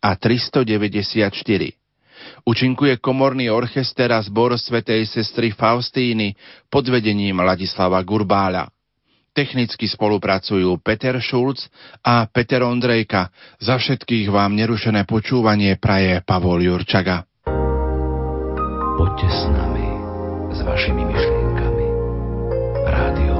a 394. Učinkuje komorný orchester a zbor svätej sestry Faustíny pod vedením Ladislava Gurbáľa. Technicky spolupracujú Peter Šulc a Peter Ondrejka. Za všetkých vám nerušené počúvanie praje Pavol Jurčaga. Poďte s nami, s vašimi myšlienkami. Rádio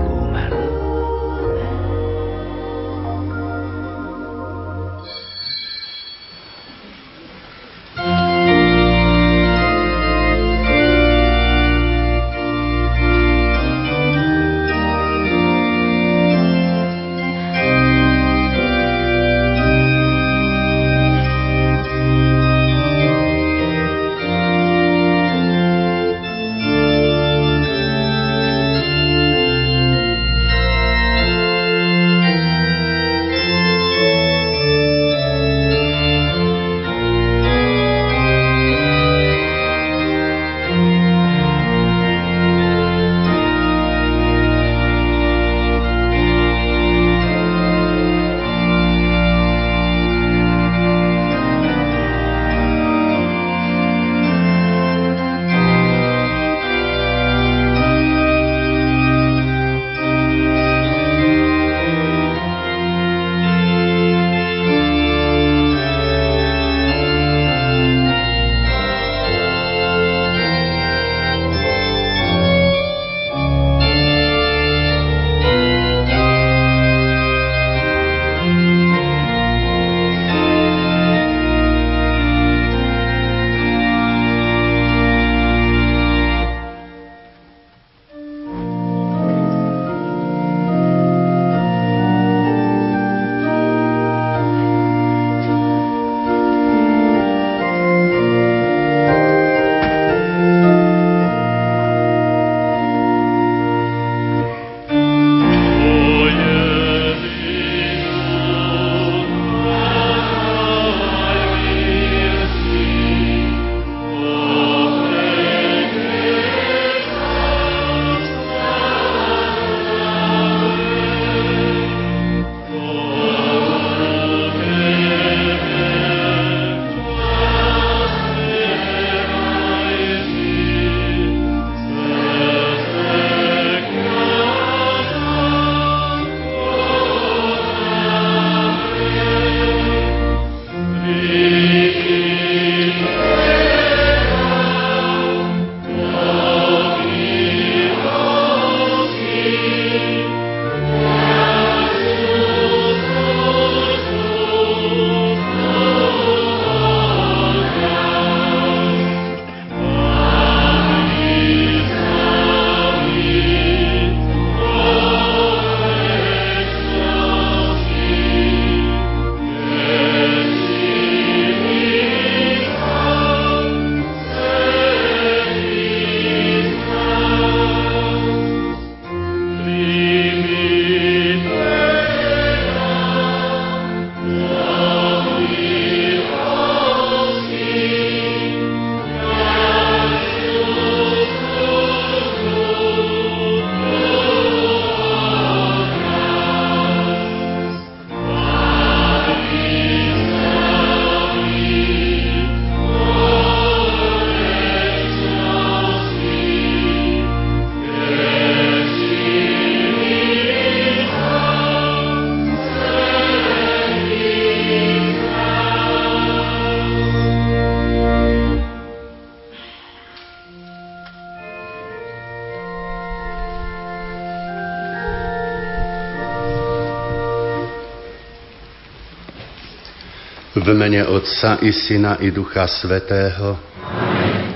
V mene Otca i Syna i Ducha Svetého. Amen.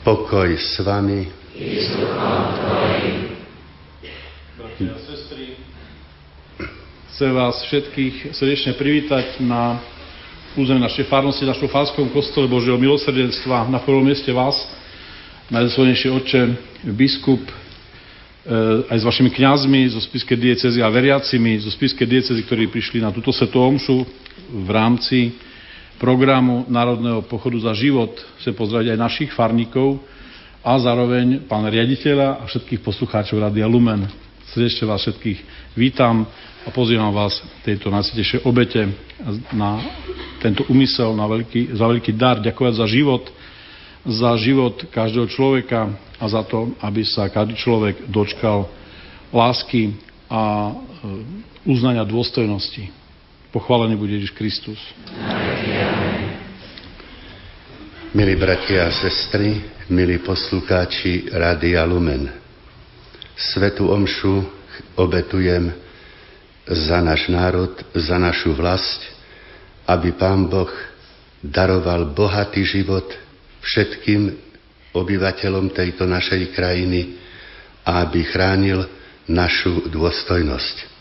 Pokoj s vami. Bratia a chcem vás všetkých srdečne privítať na území našej farnosti, našom farskom kostole Božieho milosrdenstva. Na prvom mieste vás, najzoslovnejší oče, biskup, eh, aj s vašimi kňazmi zo spiske diecezy a veriacimi zo spiske diecezy, ktorí prišli na túto svetú omšu v rámci programu Národného pochodu za život sa pozrieť aj našich farníkov a zároveň pán riaditeľa a všetkých poslucháčov Radia Lumen. Srdečne vás všetkých vítam a pozývam vás tejto najsvetejšej obete na tento úmysel, na veľký, za veľký dar, ďakovať za život, za život každého človeka a za to, aby sa každý človek dočkal lásky a e, uznania dôstojnosti. Pochválený bude Ježiš Kristus. Milí bratia a sestry, milí poslucháči Rádia Lumen, Svetu Omšu obetujem za náš národ, za našu vlast, aby Pán Boh daroval bohatý život všetkým obyvateľom tejto našej krajiny a aby chránil našu dôstojnosť.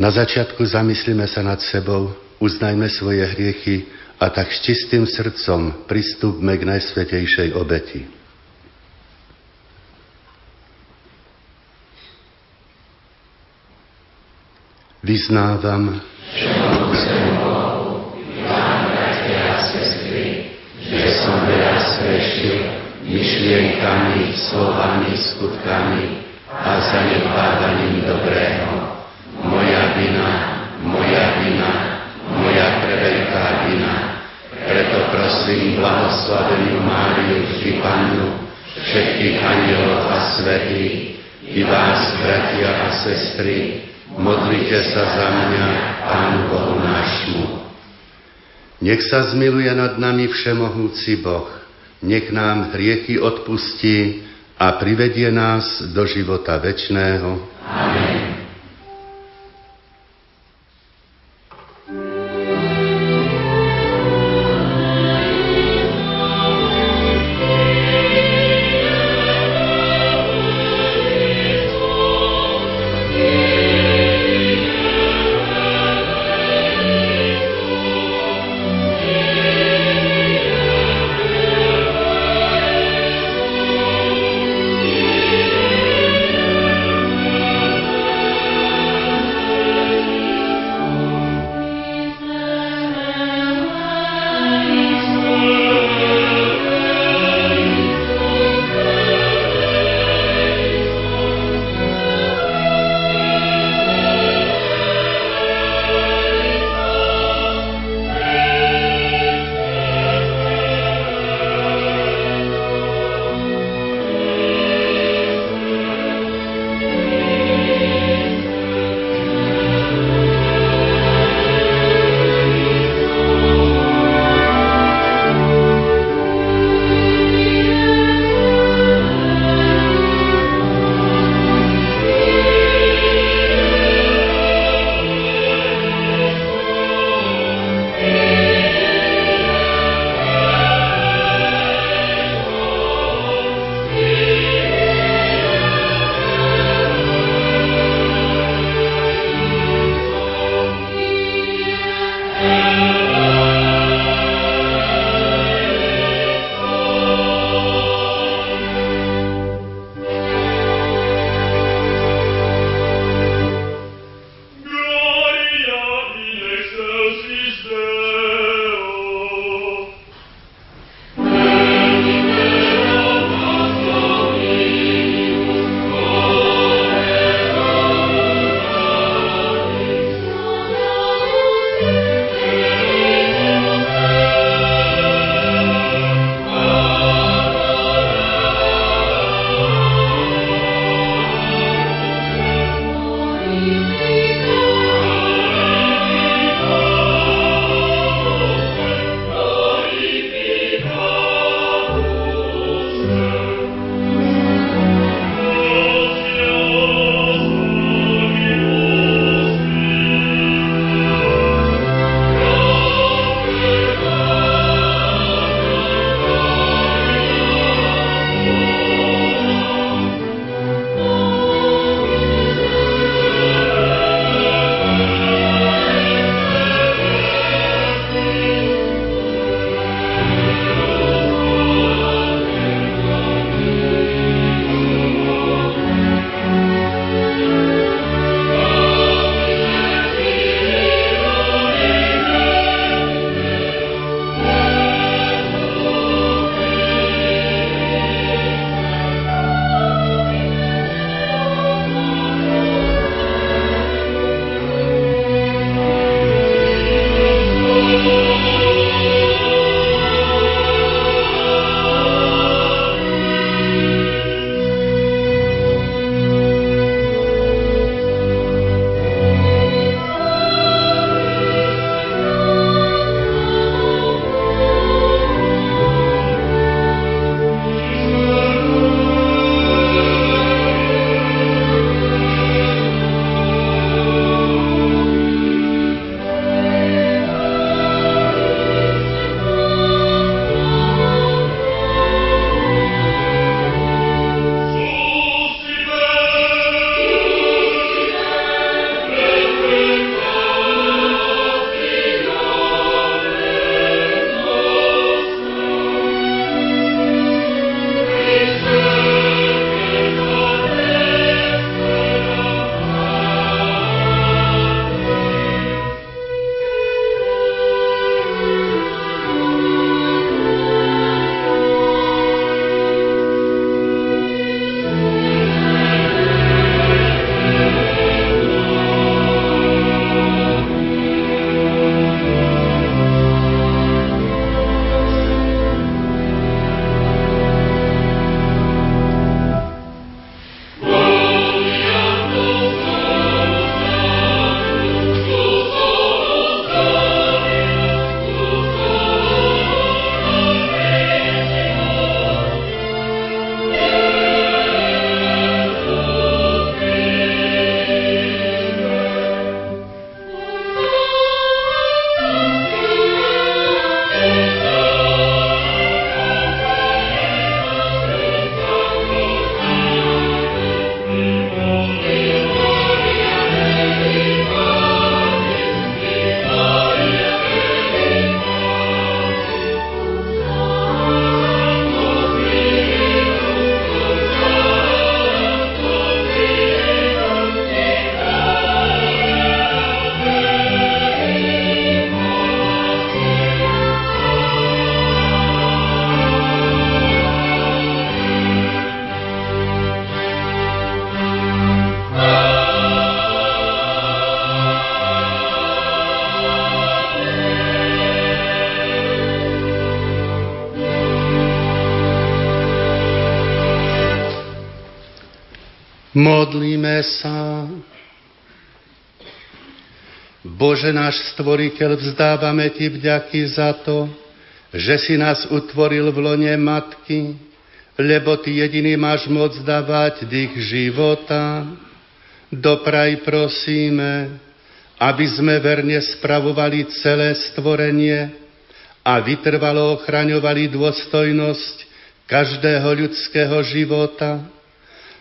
Na začiatku zamyslíme sa nad sebou, uznajme svoje hriechy a tak s čistým srdcom pristúpme k najsvetejšej obeti. Vyznávam, že som veľa srešil myšlienkami, slovami, skutkami a zanedbávaním dobrého. Vina, moja vina, moja preveľká vina. Preto prosím blahoslavenú Máriu vždy Pannu, všetkých anielov a svetých, i vás, bratia a sestry, modlite sa za mňa, Pánu Bohu nášmu. Nech sa zmiluje nad nami všemohúci Boh, nech nám hriechy odpustí a privedie nás do života večného. Amen. Modlíme sa. Bože náš stvoriteľ, vzdávame Ti vďaky za to, že si nás utvoril v lone matky, lebo Ty jediný máš moc dávať dých života. Dopraj prosíme, aby sme verne spravovali celé stvorenie a vytrvalo ochraňovali dôstojnosť každého ľudského života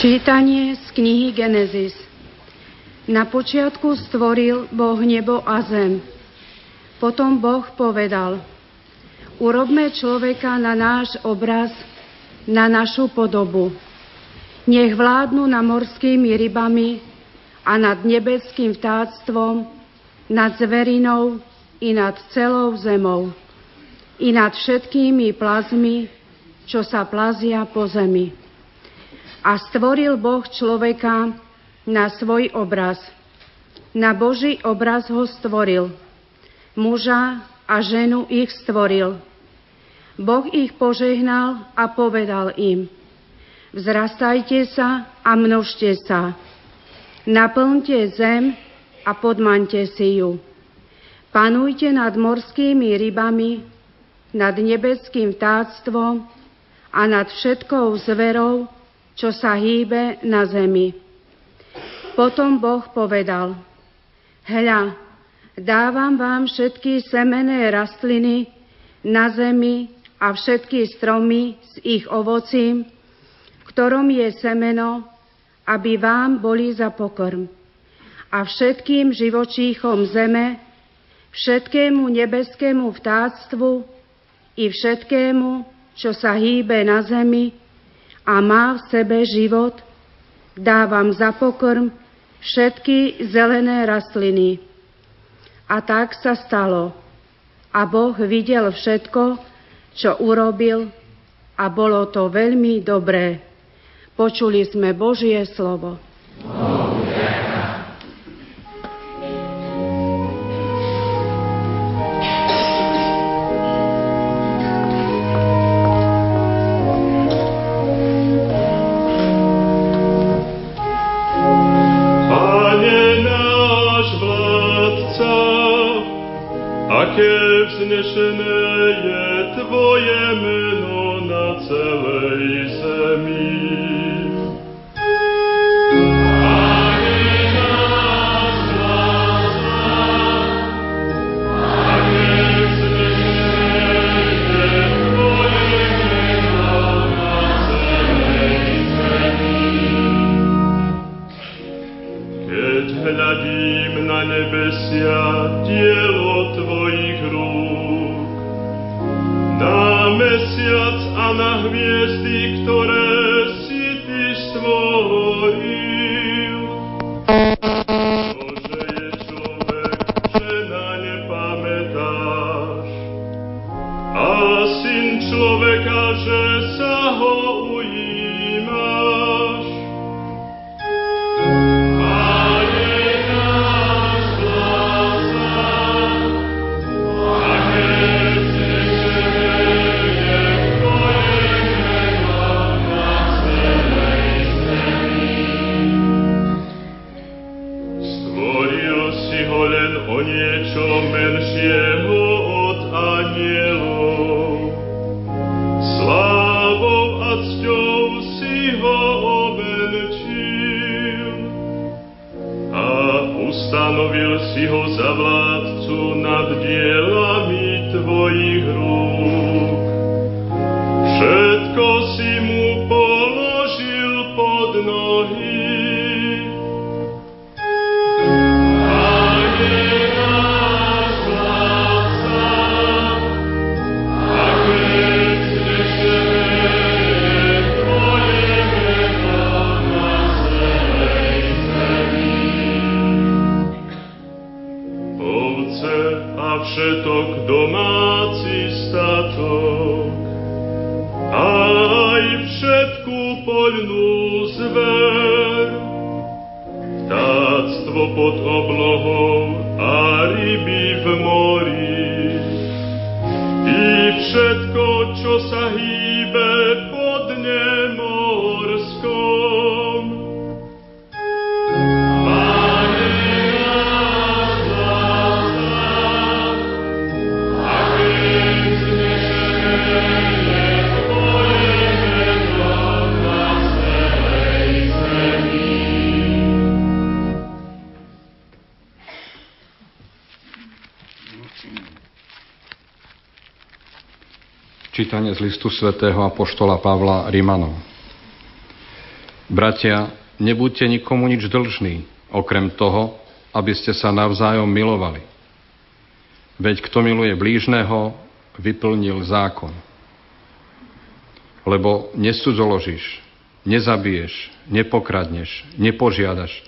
Čítanie z knihy Genesis. Na počiatku stvoril Boh nebo a zem. Potom Boh povedal, urobme človeka na náš obraz, na našu podobu. Nech vládnu na morskými rybami a nad nebeským vtáctvom, nad zverinou i nad celou zemou, i nad všetkými plazmi, čo sa plazia po zemi. A stvoril Boh človeka na svoj obraz. Na Boží obraz ho stvoril. Muža a ženu ich stvoril. Boh ich požehnal a povedal im, vzrastajte sa a množte sa, naplňte zem a podmante si ju. Panujte nad morskými rybami, nad nebeským vtáctvom a nad všetkou zverou, čo sa hýbe na zemi. Potom Boh povedal, hľa, dávam vám všetky semené rastliny na zemi a všetky stromy s ich ovocím, v ktorom je semeno, aby vám boli za pokrm. A všetkým živočíchom zeme, všetkému nebeskému vtáctvu i všetkému, čo sa hýbe na zemi, a má v sebe život, dávam za pokrm všetky zelené rastliny. A tak sa stalo. A Boh videl všetko, čo urobil a bolo to veľmi dobré. Počuli sme Božie slovo. Oh. Čítanie z listu svätého Apoštola Pavla Rimanov. Bratia, nebuďte nikomu nič dlžní, okrem toho, aby ste sa navzájom milovali. Veď kto miluje blížneho, vyplnil zákon. Lebo nesudzoložíš, nezabiješ, nepokradneš, nepožiadaš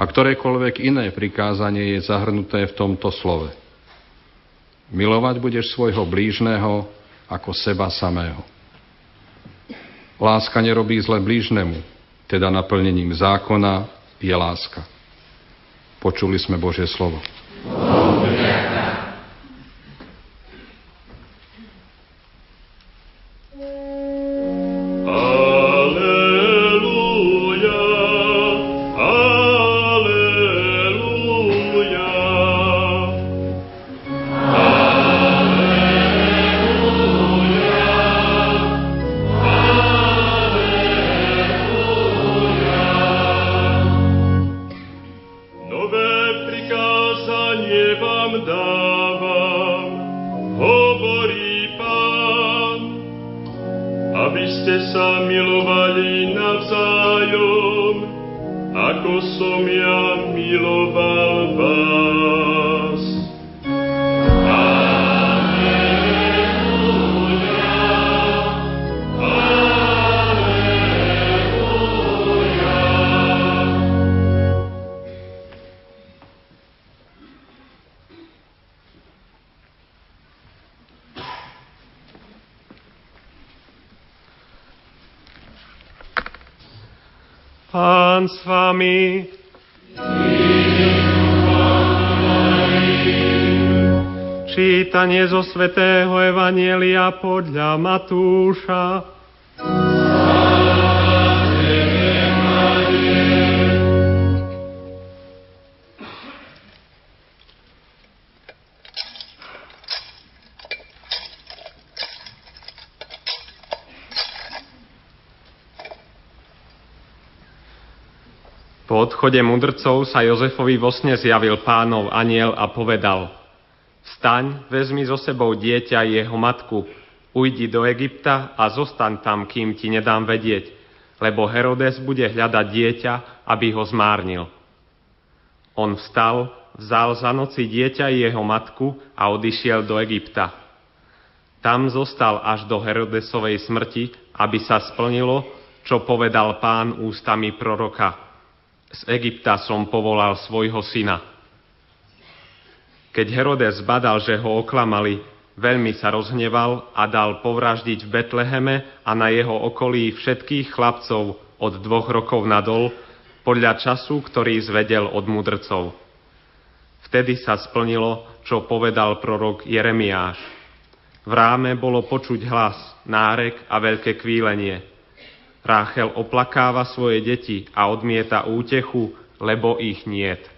a ktorékoľvek iné prikázanie je zahrnuté v tomto slove. Milovať budeš svojho blížneho ako seba samého. Láska nerobí zle blížnemu, teda naplnením zákona je láska. Počuli sme Božie slovo. sa milovali navzájom, ako som ja miloval. Čítanie zo svätého Evanielia podľa Matúša. Po odchode mudrcov sa Jozefovi vo sne zjavil pánov aniel a povedal – Staň, vezmi so sebou dieťa i jeho matku, ujdi do Egypta a zostan tam, kým ti nedám vedieť, lebo Herodes bude hľadať dieťa, aby ho zmárnil. On vstal, vzal za noci dieťa i jeho matku a odišiel do Egypta. Tam zostal až do Herodesovej smrti, aby sa splnilo, čo povedal pán ústami proroka. Z Egypta som povolal svojho syna. Keď Herodes badal, že ho oklamali, veľmi sa rozhneval a dal povraždiť v Betleheme a na jeho okolí všetkých chlapcov od dvoch rokov nadol, podľa času, ktorý zvedel od mudrcov. Vtedy sa splnilo, čo povedal prorok Jeremiáš. V ráme bolo počuť hlas, nárek a veľké kvílenie. Ráchel oplakáva svoje deti a odmieta útechu, lebo ich niet.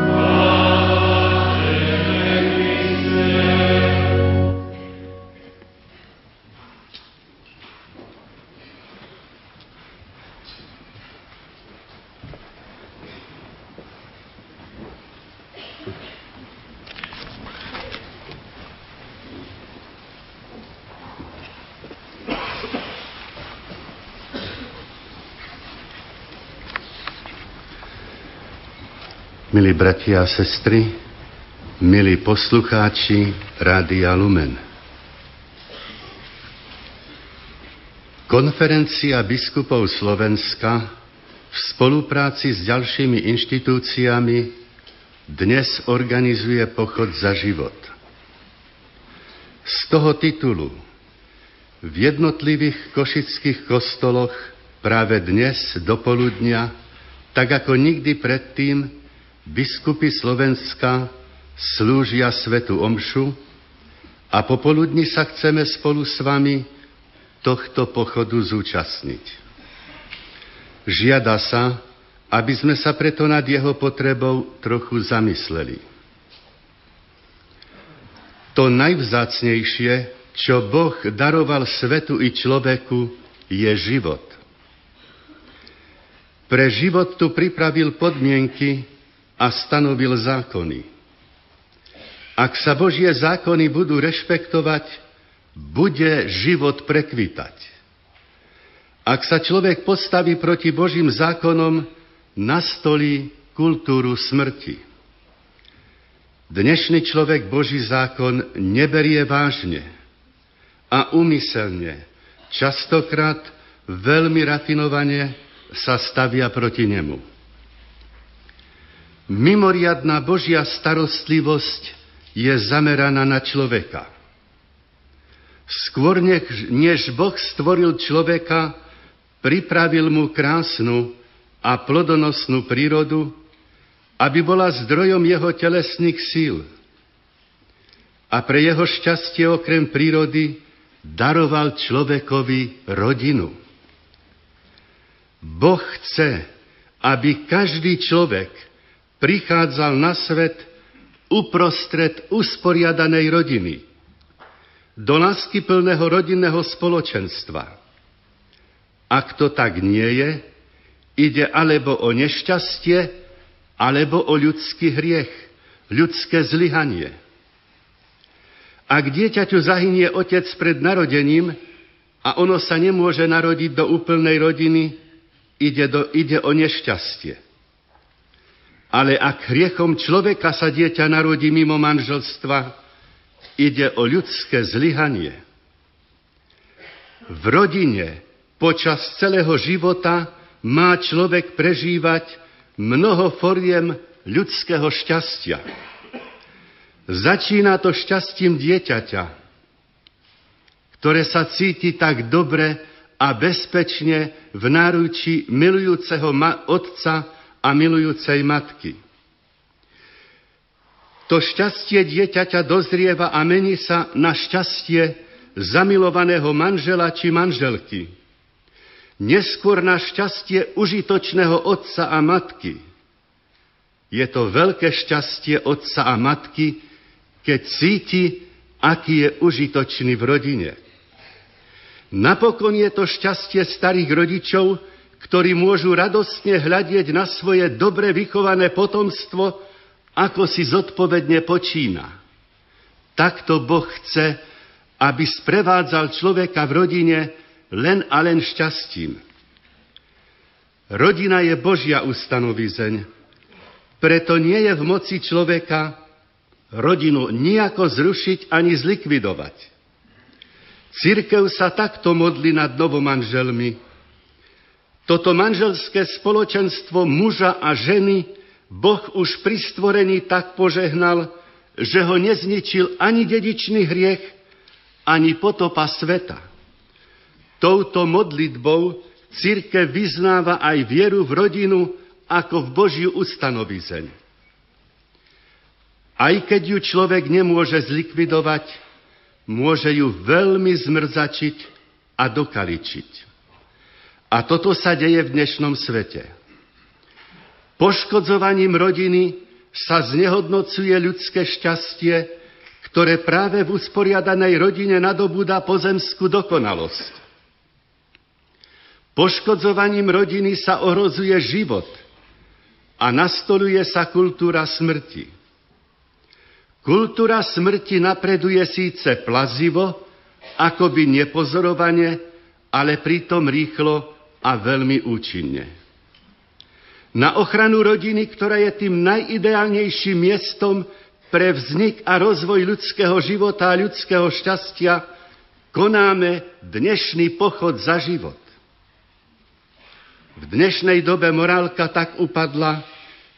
Milí bratia a sestry, milí poslucháči Rádia Lumen. Konferencia biskupov Slovenska v spolupráci s ďalšími inštitúciami dnes organizuje pochod za život. Z toho titulu v jednotlivých košických kostoloch práve dnes do poludnia, tak ako nikdy predtým, biskupy Slovenska slúžia svetu omšu a popoludní sa chceme spolu s vami tohto pochodu zúčastniť. Žiada sa, aby sme sa preto nad jeho potrebou trochu zamysleli. To najvzácnejšie, čo Boh daroval svetu i človeku, je život. Pre život tu pripravil podmienky a stanovil zákony. Ak sa Božie zákony budú rešpektovať, bude život prekvitať. Ak sa človek postaví proti Božím zákonom, nastolí kultúru smrti. Dnešný človek Boží zákon neberie vážne a umyselne, častokrát veľmi rafinovane sa stavia proti nemu. Mimoriadná Božia starostlivosť je zameraná na človeka. Skôr než Boh stvoril človeka, pripravil mu krásnu a plodonosnú prírodu, aby bola zdrojom jeho telesných síl. A pre jeho šťastie okrem prírody daroval človekovi rodinu. Boh chce, aby každý človek prichádzal na svet uprostred usporiadanej rodiny, do láskyplného rodinného spoločenstva. Ak to tak nie je, ide alebo o nešťastie, alebo o ľudský hriech, ľudské zlyhanie. Ak dieťaťu zahynie otec pred narodením a ono sa nemôže narodiť do úplnej rodiny, ide, do, ide o nešťastie. Ale ak hriechom človeka sa dieťa narodí mimo manželstva, ide o ľudské zlyhanie. V rodine Počas celého života má človek prežívať mnoho foriem ľudského šťastia. Začína to šťastím dieťaťa, ktoré sa cíti tak dobre a bezpečne v náručí milujúceho otca a milujúcej matky. To šťastie dieťaťa dozrieva a mení sa na šťastie zamilovaného manžela či manželky neskôr na šťastie užitočného otca a matky. Je to veľké šťastie otca a matky, keď cíti, aký je užitočný v rodine. Napokon je to šťastie starých rodičov, ktorí môžu radostne hľadieť na svoje dobre vychované potomstvo, ako si zodpovedne počína. Takto Boh chce, aby sprevádzal človeka v rodine len a len šťastím. Rodina je Božia ustanovizeň, preto nie je v moci človeka rodinu nejako zrušiť ani zlikvidovať. Církev sa takto modli nad novomanželmi. Toto manželské spoločenstvo muža a ženy Boh už pri stvorení tak požehnal, že ho nezničil ani dedičný hriech, ani potopa sveta. Touto modlitbou církev vyznáva aj vieru v rodinu ako v Božiu ustanovizeň. Aj keď ju človek nemôže zlikvidovať, môže ju veľmi zmrzačiť a dokaličiť. A toto sa deje v dnešnom svete. Poškodzovaním rodiny sa znehodnocuje ľudské šťastie, ktoré práve v usporiadanej rodine nadobúda pozemskú dokonalosť. Poškodzovaním rodiny sa ohrozuje život a nastoluje sa kultúra smrti. Kultúra smrti napreduje síce plazivo, akoby nepozorovane, ale pritom rýchlo a veľmi účinne. Na ochranu rodiny, ktorá je tým najideálnejším miestom pre vznik a rozvoj ľudského života a ľudského šťastia, konáme dnešný pochod za život. V dnešnej dobe morálka tak upadla,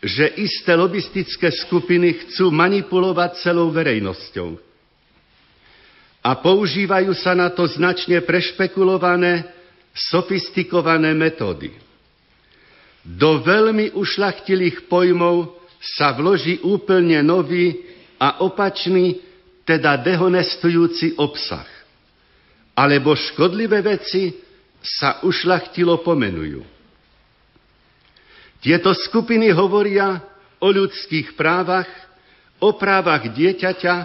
že isté lobistické skupiny chcú manipulovať celou verejnosťou. A používajú sa na to značne prešpekulované, sofistikované metódy. Do veľmi ušlachtilých pojmov sa vloží úplne nový a opačný, teda dehonestujúci obsah. Alebo škodlivé veci sa ušlachtilo pomenujú. Tieto skupiny hovoria o ľudských právach, o právach dieťaťa,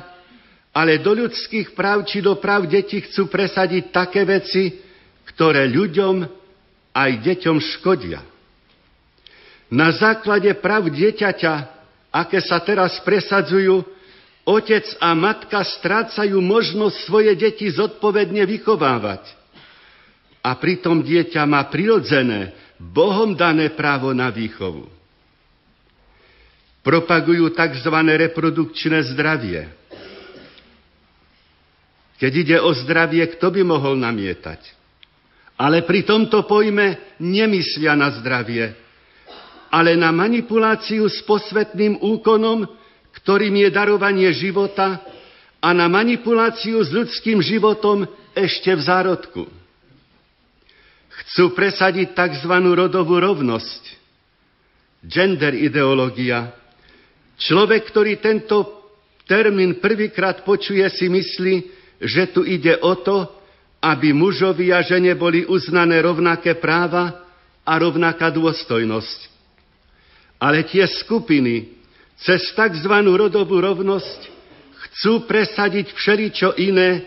ale do ľudských práv či do práv detí chcú presadiť také veci, ktoré ľuďom aj deťom škodia. Na základe práv dieťaťa, aké sa teraz presadzujú, otec a matka strácajú možnosť svoje deti zodpovedne vychovávať. A pritom dieťa má prirodzené, Bohom dané právo na výchovu. Propagujú tzv. reprodukčné zdravie. Keď ide o zdravie, kto by mohol namietať? Ale pri tomto pojme nemyslia na zdravie, ale na manipuláciu s posvetným úkonom, ktorým je darovanie života a na manipuláciu s ľudským životom ešte v zárodku. Chcú presadiť tzv. rodovú rovnosť, gender ideológia. Človek, ktorý tento termín prvýkrát počuje, si myslí, že tu ide o to, aby mužovi a žene boli uznané rovnaké práva a rovnaká dôstojnosť. Ale tie skupiny cez tzv. rodovú rovnosť chcú presadiť všeličo iné,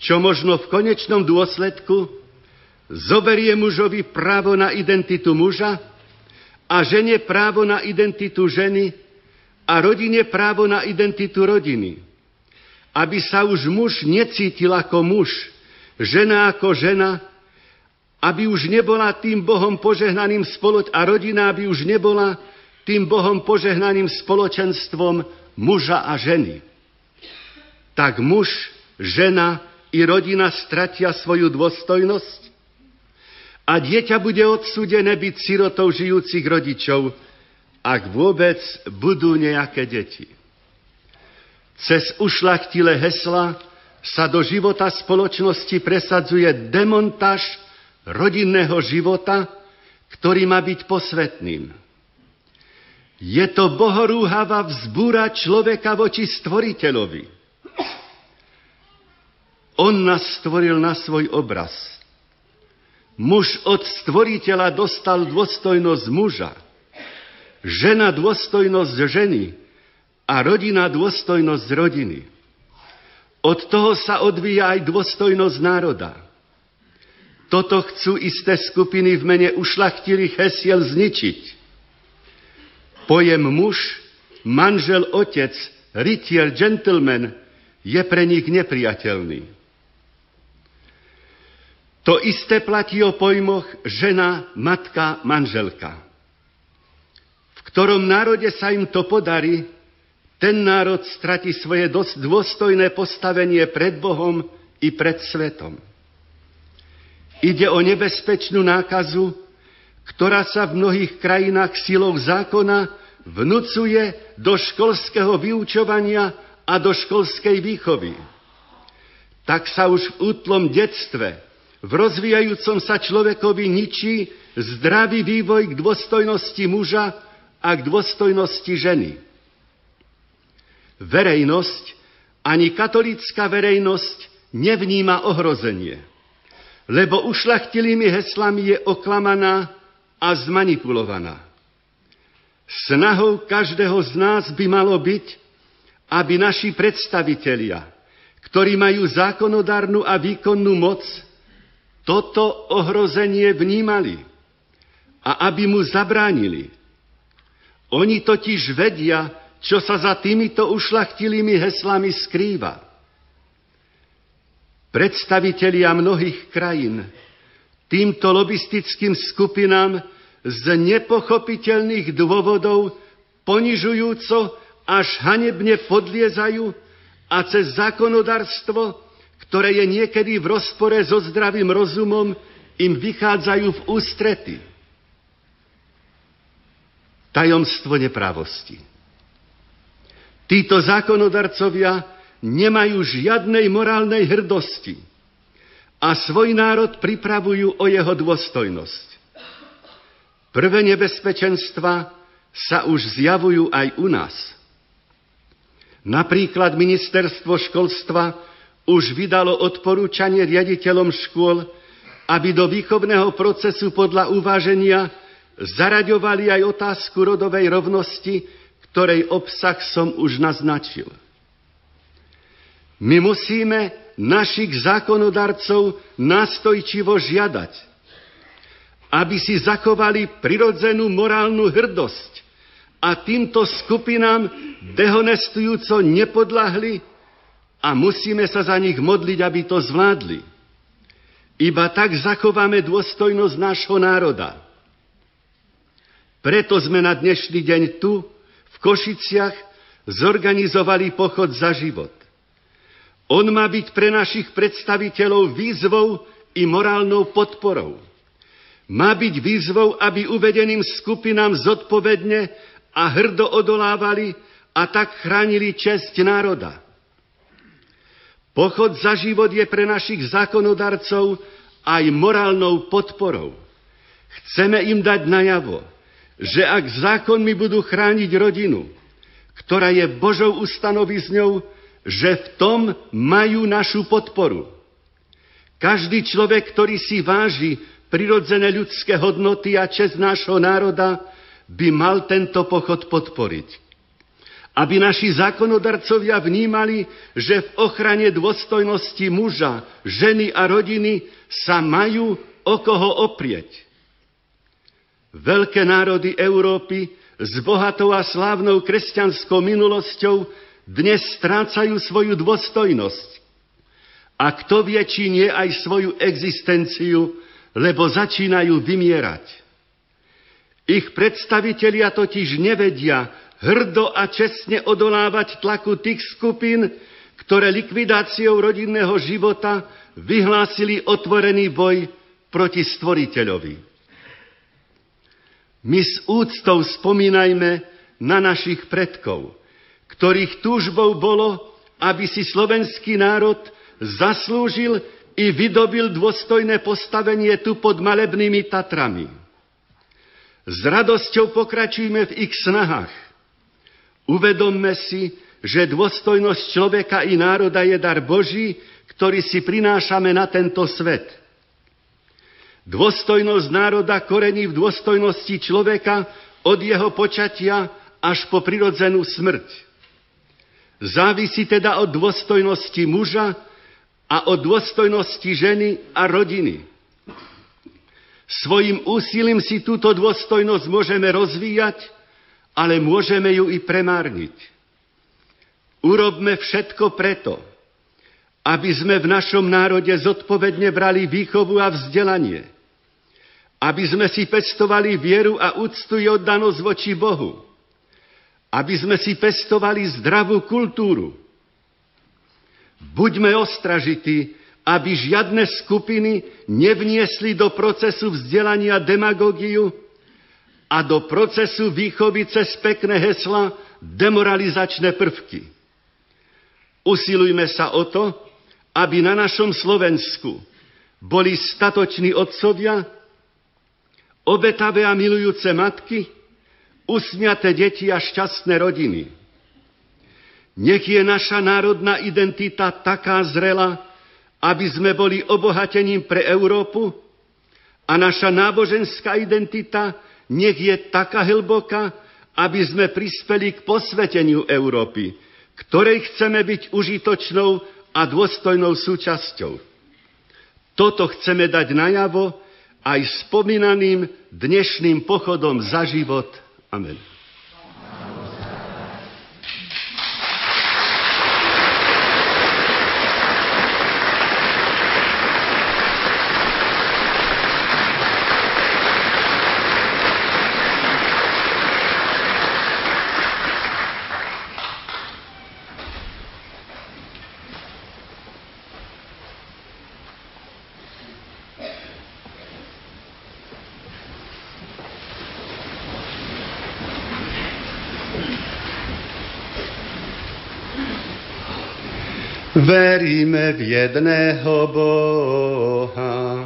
čo možno v konečnom dôsledku zoberie mužovi právo na identitu muža a žene právo na identitu ženy a rodine právo na identitu rodiny. Aby sa už muž necítil ako muž, žena ako žena, aby už nebola tým Bohom požehnaným spoloč a rodina, aby už nebola tým Bohom požehnaným spoločenstvom muža a ženy. Tak muž, žena i rodina stratia svoju dôstojnosť a dieťa bude odsúdené byť sirotou žijúcich rodičov, ak vôbec budú nejaké deti. Cez ušlachtilé hesla sa do života spoločnosti presadzuje demontáž rodinného života, ktorý má byť posvetným. Je to bohorúhava vzbúra človeka voči stvoriteľovi. On nás stvoril na svoj obraz – Muž od stvoriteľa dostal dôstojnosť muža, žena dôstojnosť ženy a rodina dôstojnosť rodiny. Od toho sa odvíja aj dôstojnosť národa. Toto chcú isté skupiny v mene ušlachtilých hesiel zničiť. Pojem muž, manžel, otec, rytier, gentleman je pre nich nepriateľný. To isté platí o pojmoch žena, matka, manželka. V ktorom národe sa im to podarí, ten národ stratí svoje dôstojné postavenie pred Bohom i pred svetom. Ide o nebezpečnú nákazu, ktorá sa v mnohých krajinách silou zákona vnúcuje do školského vyučovania a do školskej výchovy. Tak sa už v útlom detstve v rozvíjajúcom sa človekovi ničí zdravý vývoj k dôstojnosti muža a k dôstojnosti ženy. Verejnosť, ani katolícka verejnosť nevníma ohrozenie, lebo ušlachtilými heslami je oklamaná a zmanipulovaná. Snahou každého z nás by malo byť, aby naši predstavitelia, ktorí majú zákonodárnu a výkonnú moc, toto ohrozenie vnímali a aby mu zabránili. Oni totiž vedia, čo sa za týmito ušlachtilými heslami skrýva. Predstavitelia mnohých krajín týmto lobistickým skupinám z nepochopiteľných dôvodov ponižujúco až hanebne podliezajú a cez zákonodárstvo ktoré je niekedy v rozpore so zdravým rozumom, im vychádzajú v ústrety. tajomstvo nepravosti. Títo zákonodarcovia nemajú žiadnej morálnej hrdosti a svoj národ pripravujú o jeho dôstojnosť. Prvé nebezpečenstva sa už zjavujú aj u nás. Napríklad ministerstvo školstva už vydalo odporúčanie riaditeľom škôl, aby do výchovného procesu podľa uváženia zaraďovali aj otázku rodovej rovnosti, ktorej obsah som už naznačil. My musíme našich zákonodarcov nastojčivo žiadať, aby si zachovali prirodzenú morálnu hrdosť a týmto skupinám dehonestujúco nepodľahli a musíme sa za nich modliť, aby to zvládli. Iba tak zachováme dôstojnosť nášho národa. Preto sme na dnešný deň tu, v Košiciach, zorganizovali pochod za život. On má byť pre našich predstaviteľov výzvou i morálnou podporou. Má byť výzvou, aby uvedeným skupinám zodpovedne a hrdo odolávali a tak chránili česť národa. Pochod za život je pre našich zákonodarcov aj morálnou podporou. Chceme im dať najavo, že ak zákonmi budú chrániť rodinu, ktorá je Božou ustanovizňou, že v tom majú našu podporu. Každý človek, ktorý si váži prirodzené ľudské hodnoty a čest nášho národa, by mal tento pochod podporiť aby naši zákonodarcovia vnímali, že v ochrane dôstojnosti muža, ženy a rodiny sa majú o koho oprieť. Veľké národy Európy s bohatou a slávnou kresťanskou minulosťou dnes strácajú svoju dôstojnosť. A kto vie, či nie aj svoju existenciu, lebo začínajú vymierať. Ich predstavitelia totiž nevedia, hrdo a čestne odolávať tlaku tých skupín, ktoré likvidáciou rodinného života vyhlásili otvorený boj proti stvoriteľovi. My s úctou spomínajme na našich predkov, ktorých túžbou bolo, aby si slovenský národ zaslúžil i vydobil dôstojné postavenie tu pod malebnými Tatrami. S radosťou pokračujme v ich snahách, Uvedomme si, že dôstojnosť človeka i národa je dar Boží, ktorý si prinášame na tento svet. Dôstojnosť národa korení v dôstojnosti človeka od jeho počatia až po prirodzenú smrť. Závisí teda od dôstojnosti muža a od dôstojnosti ženy a rodiny. Svojim úsilím si túto dôstojnosť môžeme rozvíjať ale môžeme ju i premárniť. Urobme všetko preto, aby sme v našom národe zodpovedne brali výchovu a vzdelanie, aby sme si pestovali vieru a úctu i oddanosť voči Bohu, aby sme si pestovali zdravú kultúru. Buďme ostražití, aby žiadne skupiny nevniesli do procesu vzdelania demagógiu, a do procesu výchovy cez pekné hesla demoralizačné prvky. Usilujme sa o to, aby na našom Slovensku boli statoční otcovia, obetavé a milujúce matky, usmiaté deti a šťastné rodiny. Nech je naša národná identita taká zrela, aby sme boli obohatením pre Európu a naša náboženská identita nech je taká hlboká, aby sme prispeli k posveteniu Európy, ktorej chceme byť užitočnou a dôstojnou súčasťou. Toto chceme dať najavo aj spomínaným dnešným pochodom za život. Amen. Veríme v jedného Boha,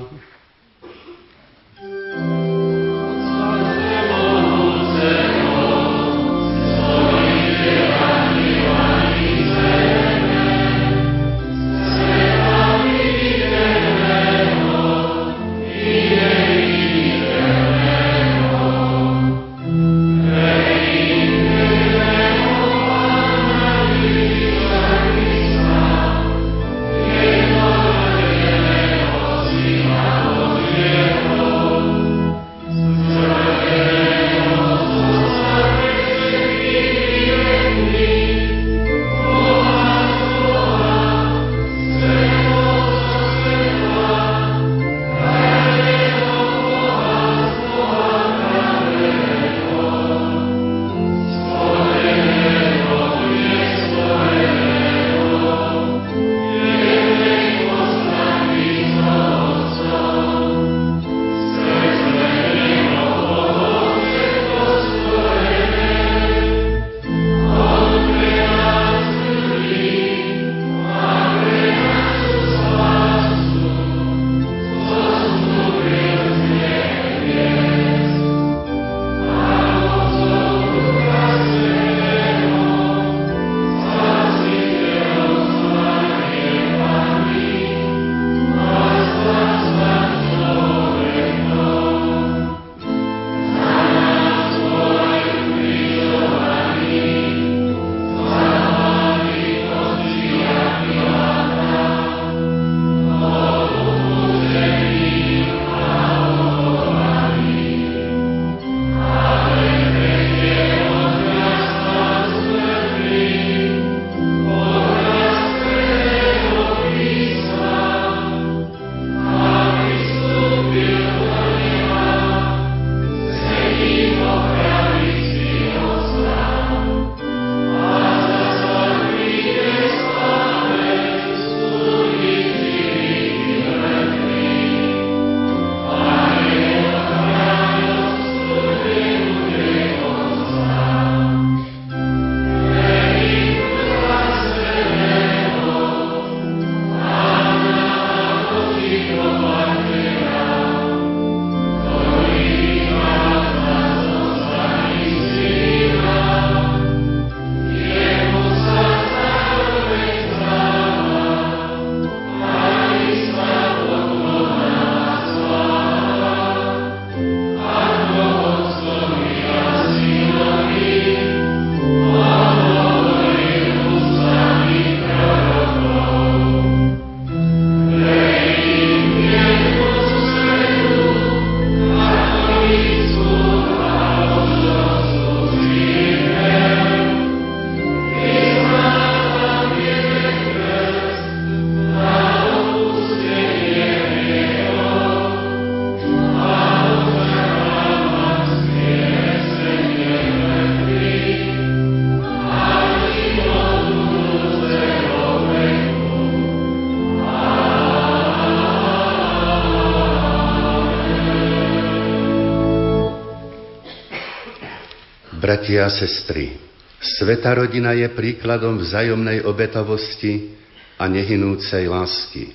Bratia a sestry, Sveta rodina je príkladom vzájomnej obetovosti a nehynúcej lásky.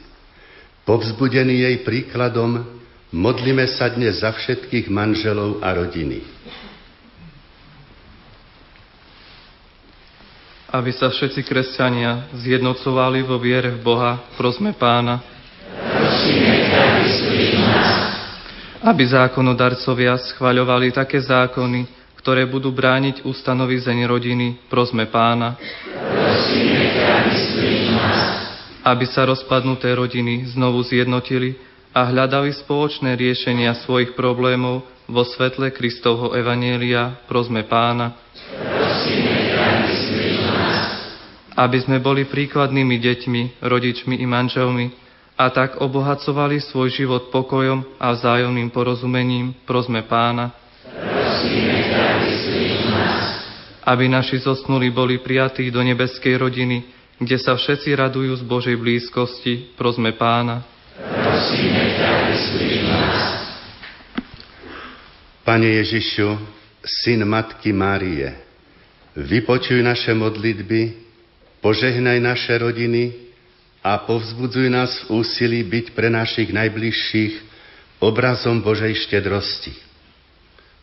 Povzbudený jej príkladom, modlíme sa dnes za všetkých manželov a rodiny. Aby sa všetci kresťania zjednocovali vo viere v Boha, prosme Pána. Prosíme ťa, Aby zákonodarcovia schvaľovali také zákony, ktoré budú brániť ustanovizeň rodiny, prosme pána. Prosíme aby sa rozpadnuté rodiny znovu zjednotili a hľadali spoločné riešenia svojich problémov vo svetle Kristovho Evanielia, prosme pána. Prosíme aby sme boli príkladnými deťmi, rodičmi i manželmi a tak obohacovali svoj život pokojom a vzájomným porozumením, prosme pána. Aby naši zosnuli boli prijatí do nebeskej rodiny, kde sa všetci radujú z Božej blízkosti, prosme Pána. Prosíme ťa, nás. Pane Ježišu, Syn Matky Márie, vypočuj naše modlitby, požehnaj naše rodiny a povzbudzuj nás v úsilí byť pre našich najbližších obrazom Božej štedrosti.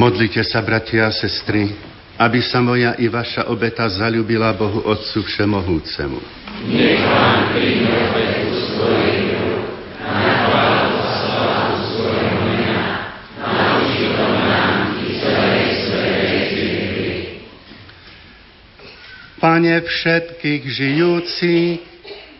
Modlite sa, bratia a sestry, aby sa moja i vaša obeta zalúbila Bohu Otcu Všemohúcemu. Nech vám príjme obetu církvi. Pane všetkých žijúci,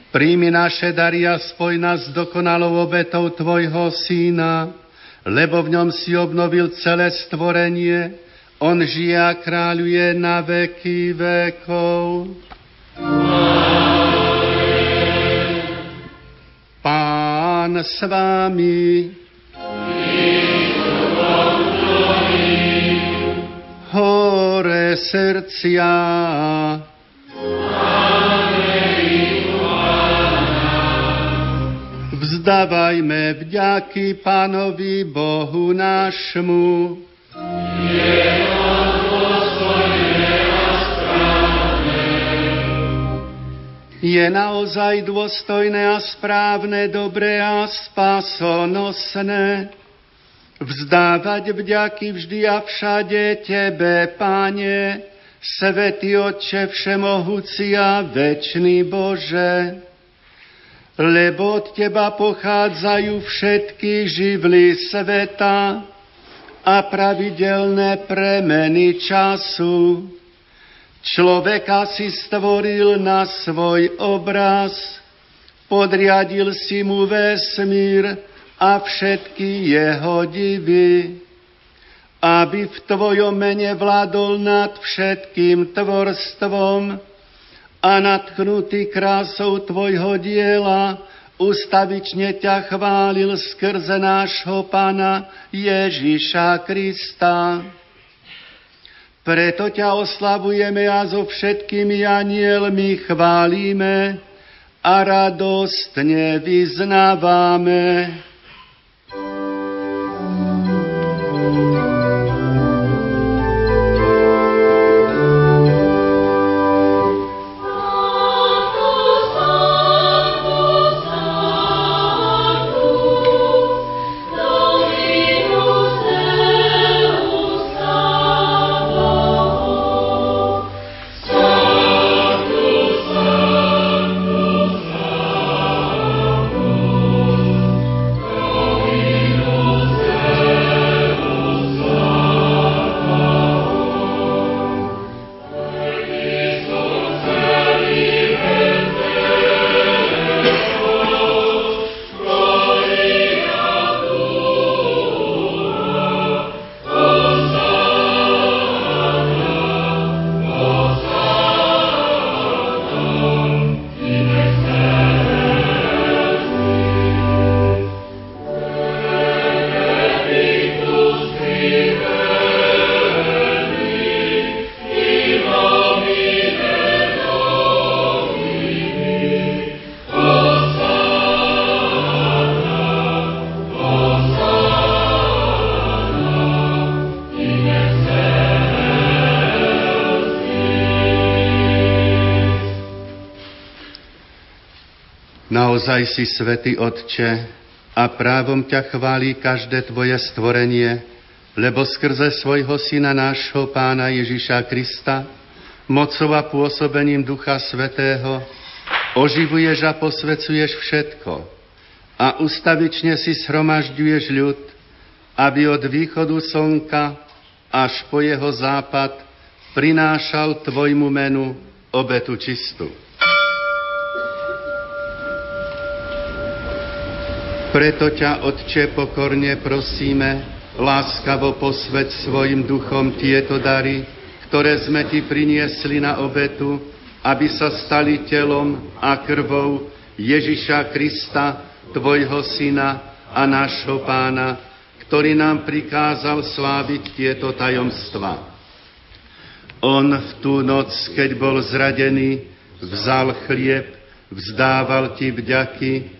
príjmi naše daria spoj nás dokonalou obetou Tvojho Syna, lebo v ňom si obnovil celé stvorenie, on žije a kráľuje na veky vekov. Pán s vámi. Hore srdcia. Vzdávajme vďaky Pánovi Bohu nášmu. Je naozaj dôstojné a správne, dobré a spasonosné vzdávať vďaky vždy a všade Tebe, Pane, Svetý Otče Všemohúci a Večný Bože lebo od Teba pochádzajú všetky živly sveta a pravidelné premeny času. Človeka si stvoril na svoj obraz, podriadil si mu vesmír a všetky jeho divy, aby v Tvojom mene vládol nad všetkým tvorstvom, a natchnutý krásou Tvojho diela, ustavične ťa chválil skrze nášho Pána Ježiša Krista. Preto ťa oslavujeme a so všetkými anielmi chválime a radostne vyznávame. Naozaj si svätý Otče a právom ťa chváli každé tvoje stvorenie, lebo skrze svojho Syna nášho Pána Ježiša Krista, mocou a pôsobením Ducha Svetého, oživuješ a posvecuješ všetko a ustavične si shromažďuješ ľud, aby od východu slnka až po jeho západ prinášal tvojmu menu obetu čistú. Preto ťa, Otče, pokorne prosíme, láskavo posved svojim duchom tieto dary, ktoré sme ti priniesli na obetu, aby sa stali telom a krvou Ježiša Krista, tvojho syna a nášho pána, ktorý nám prikázal sláviť tieto tajomstva. On v tú noc, keď bol zradený, vzal chlieb, vzdával ti vďaky,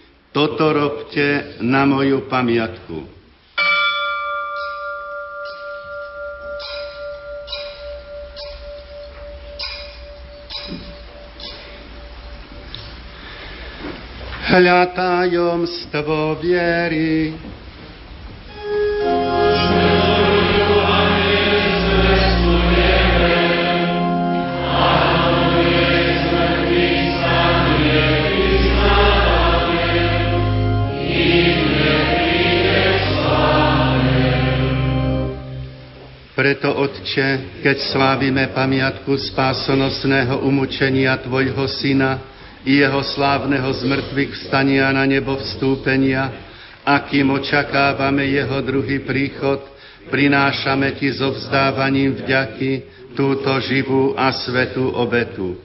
toto robte na moju pamiatku. Hľa tajomstvo viery. Preto, Otče, keď slávime pamiatku spásonosného umúčenia Tvojho Syna i Jeho slávneho zmrtvých vstania na nebo vstúpenia, akým očakávame Jeho druhý príchod, prinášame Ti so vzdávaním vďaky túto živú a svetú obetu.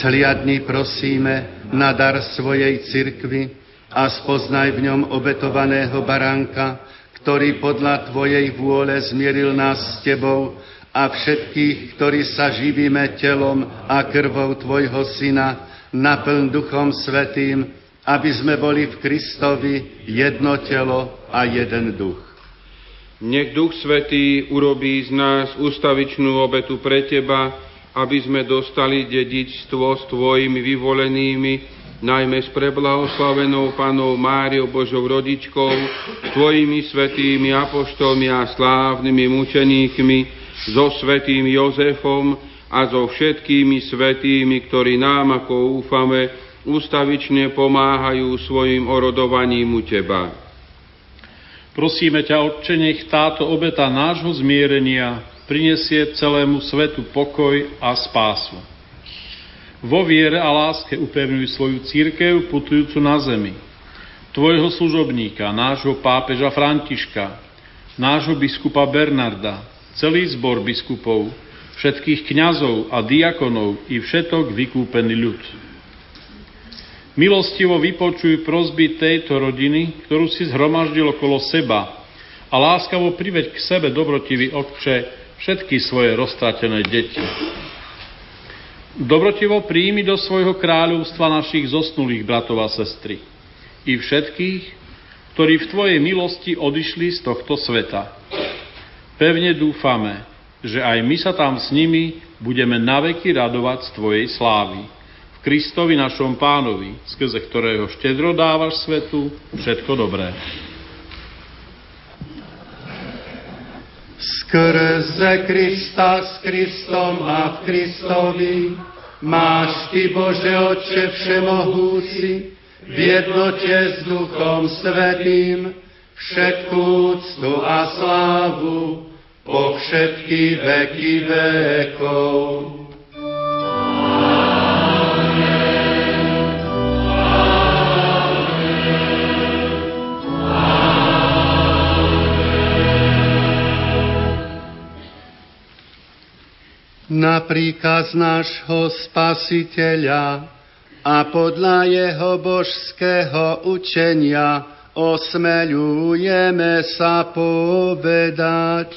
Sliadni prosíme na dar svojej cirkvi a spoznaj v ňom obetovaného baránka, ktorý podľa Tvojej vôle zmieril nás s Tebou a všetkých, ktorí sa živíme telom a krvou Tvojho Syna, naplň Duchom Svetým, aby sme boli v Kristovi jedno telo a jeden duch. Nech Duch Svetý urobí z nás ustavičnú obetu pre Teba, aby sme dostali dedičstvo s Tvojimi vyvolenými, najmä s preblahoslavenou panou Máriou Božou rodičkou, tvojimi svetými apoštolmi a slávnymi mučeníkmi, so svetým Jozefom a so všetkými svetými, ktorí nám, ako úfame, ústavične pomáhajú svojim orodovaním u Teba. Prosíme ťa, Otče, nech táto obeta nášho zmierenia prinesie celému svetu pokoj a spásu vo viere a láske upevňuj svoju církev putujúcu na zemi. Tvojho služobníka, nášho pápeža Františka, nášho biskupa Bernarda, celý zbor biskupov, všetkých kňazov a diakonov i všetok vykúpený ľud. Milostivo vypočuj prozby tejto rodiny, ktorú si zhromaždil okolo seba a láskavo priveď k sebe dobrotivý otče všetky svoje roztratené deti. Dobrotivo príjmi do svojho kráľovstva našich zosnulých bratov a sestry i všetkých, ktorí v Tvojej milosti odišli z tohto sveta. Pevne dúfame, že aj my sa tam s nimi budeme naveky radovať z Tvojej slávy. V Kristovi našom pánovi, skrze ktorého štedro dávaš svetu všetko dobré. Skrze Krista s Kristom a v Kristovi máš Ty, Bože Otče Všemohúci, v jednote s Duchom Svetým, všetkú úctu a slávu po všetky veky vekov. Na príkaz nášho spasiteľa a podľa jeho božského učenia osmeľujeme sa povedať.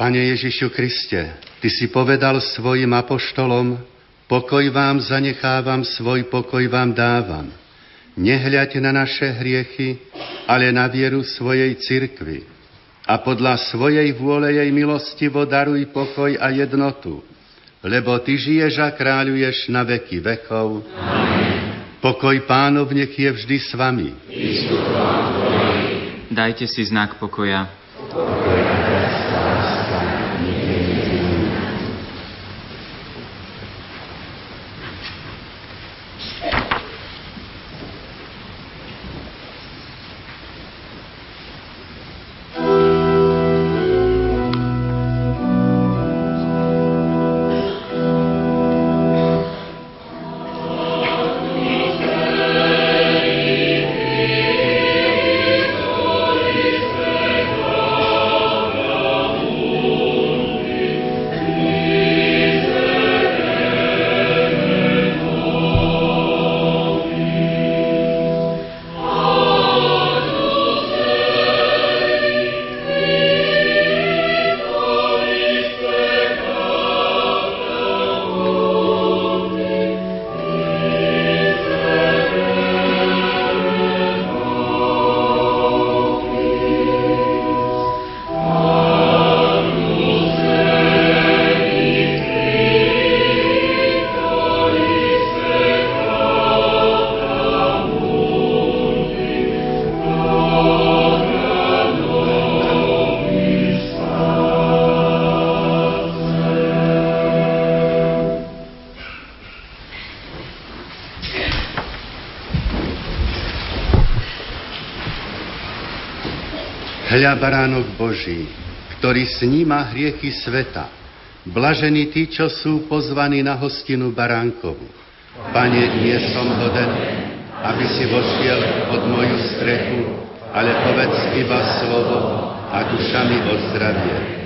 Pane Ježišu Kriste, Ty si povedal svojim apoštolom, pokoj vám zanechávam, svoj pokoj vám dávam. Nehľaď na naše hriechy, ale na vieru svojej cirkvi. A podľa svojej vôle jej milosti daruj pokoj a jednotu, lebo Ty žiješ a kráľuješ na veky vekov. Amen. Pokoj pánov nech je vždy s vami. Dajte si znak pokoja. Hľa baránok Boží, ktorý sníma hriechy sveta. Blažení tí, čo sú pozvaní na hostinu baránkovu. Pane, nie som hoden, aby si vošiel pod moju strechu, ale povedz iba slovo a duša mi ozdravie.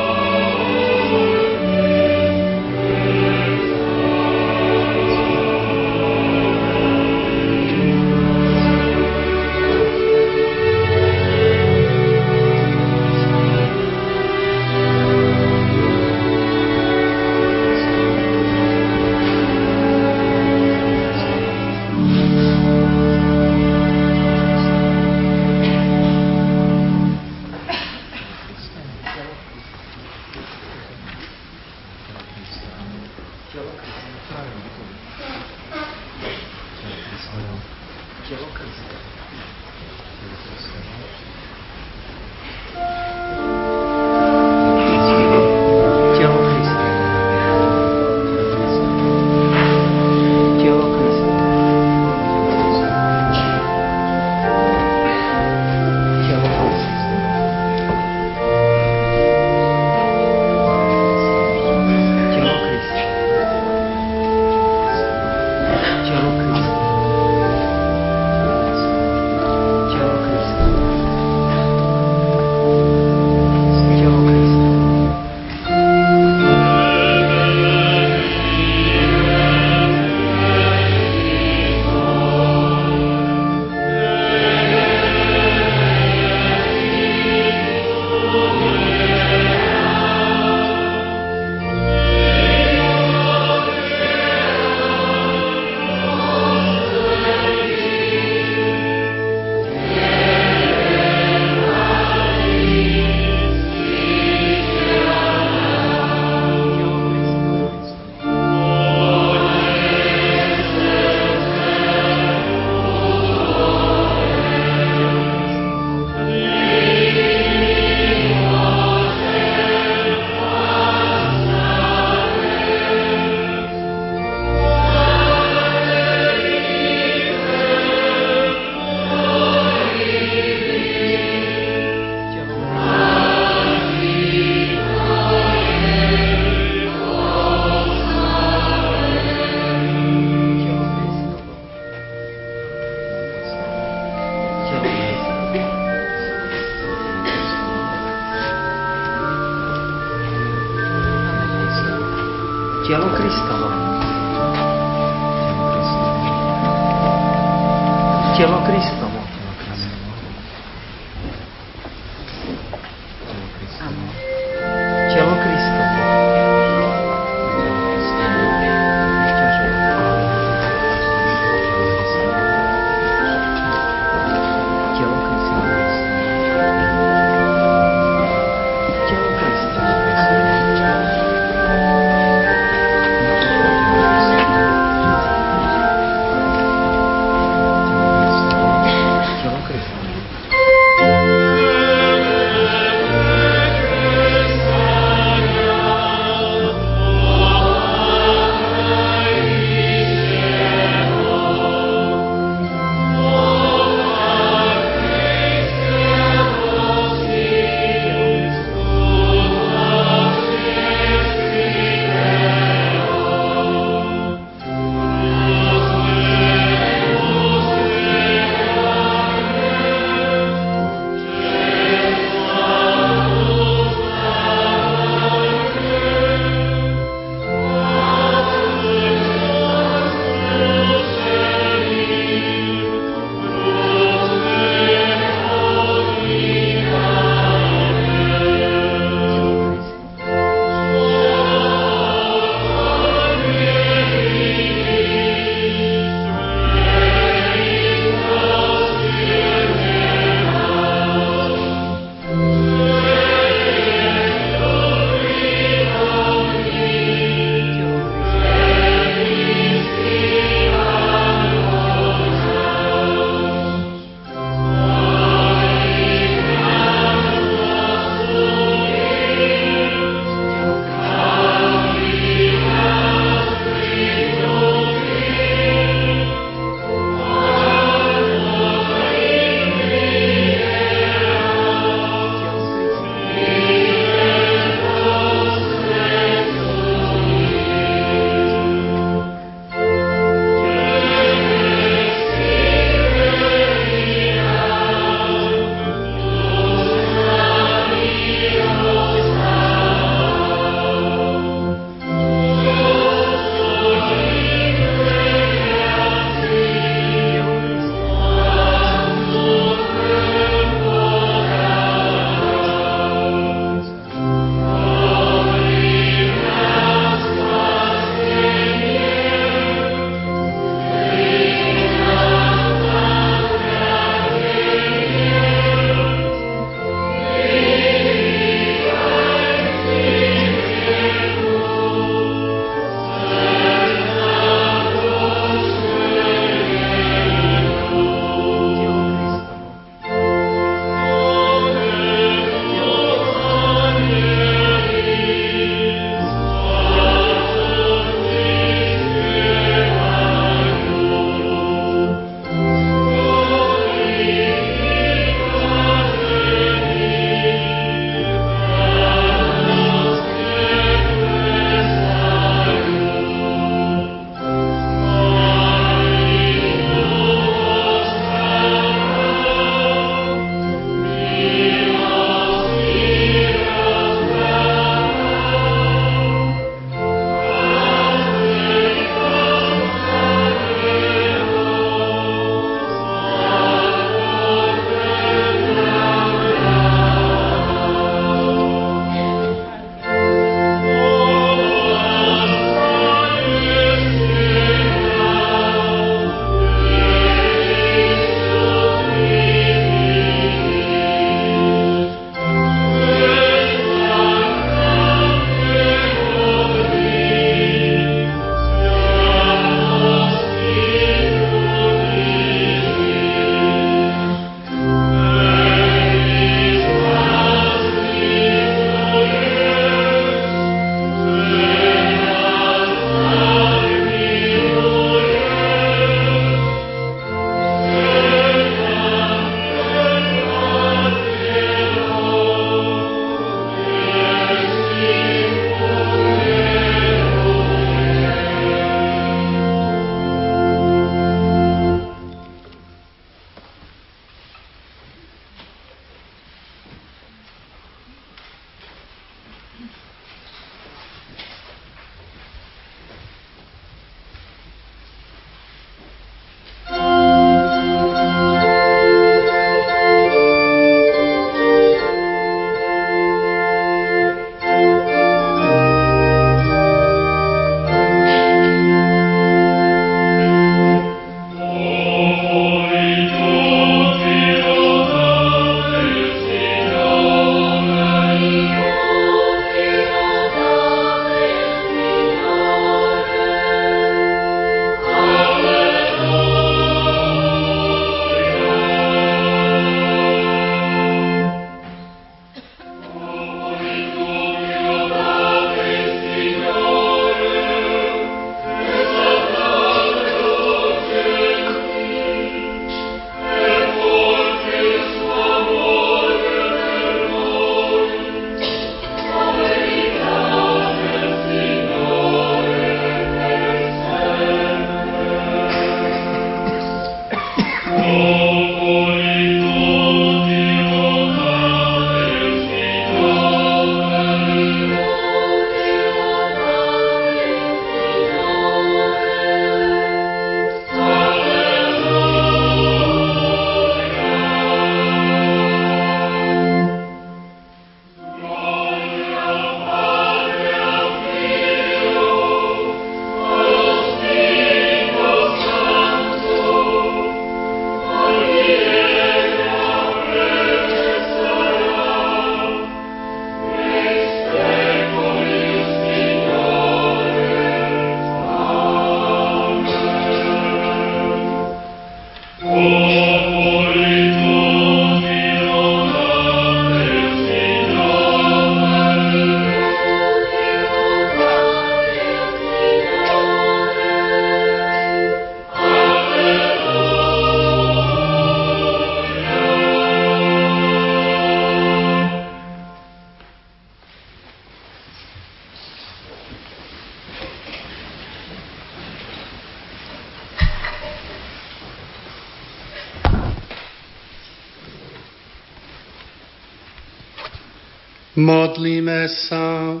Modlíme sa.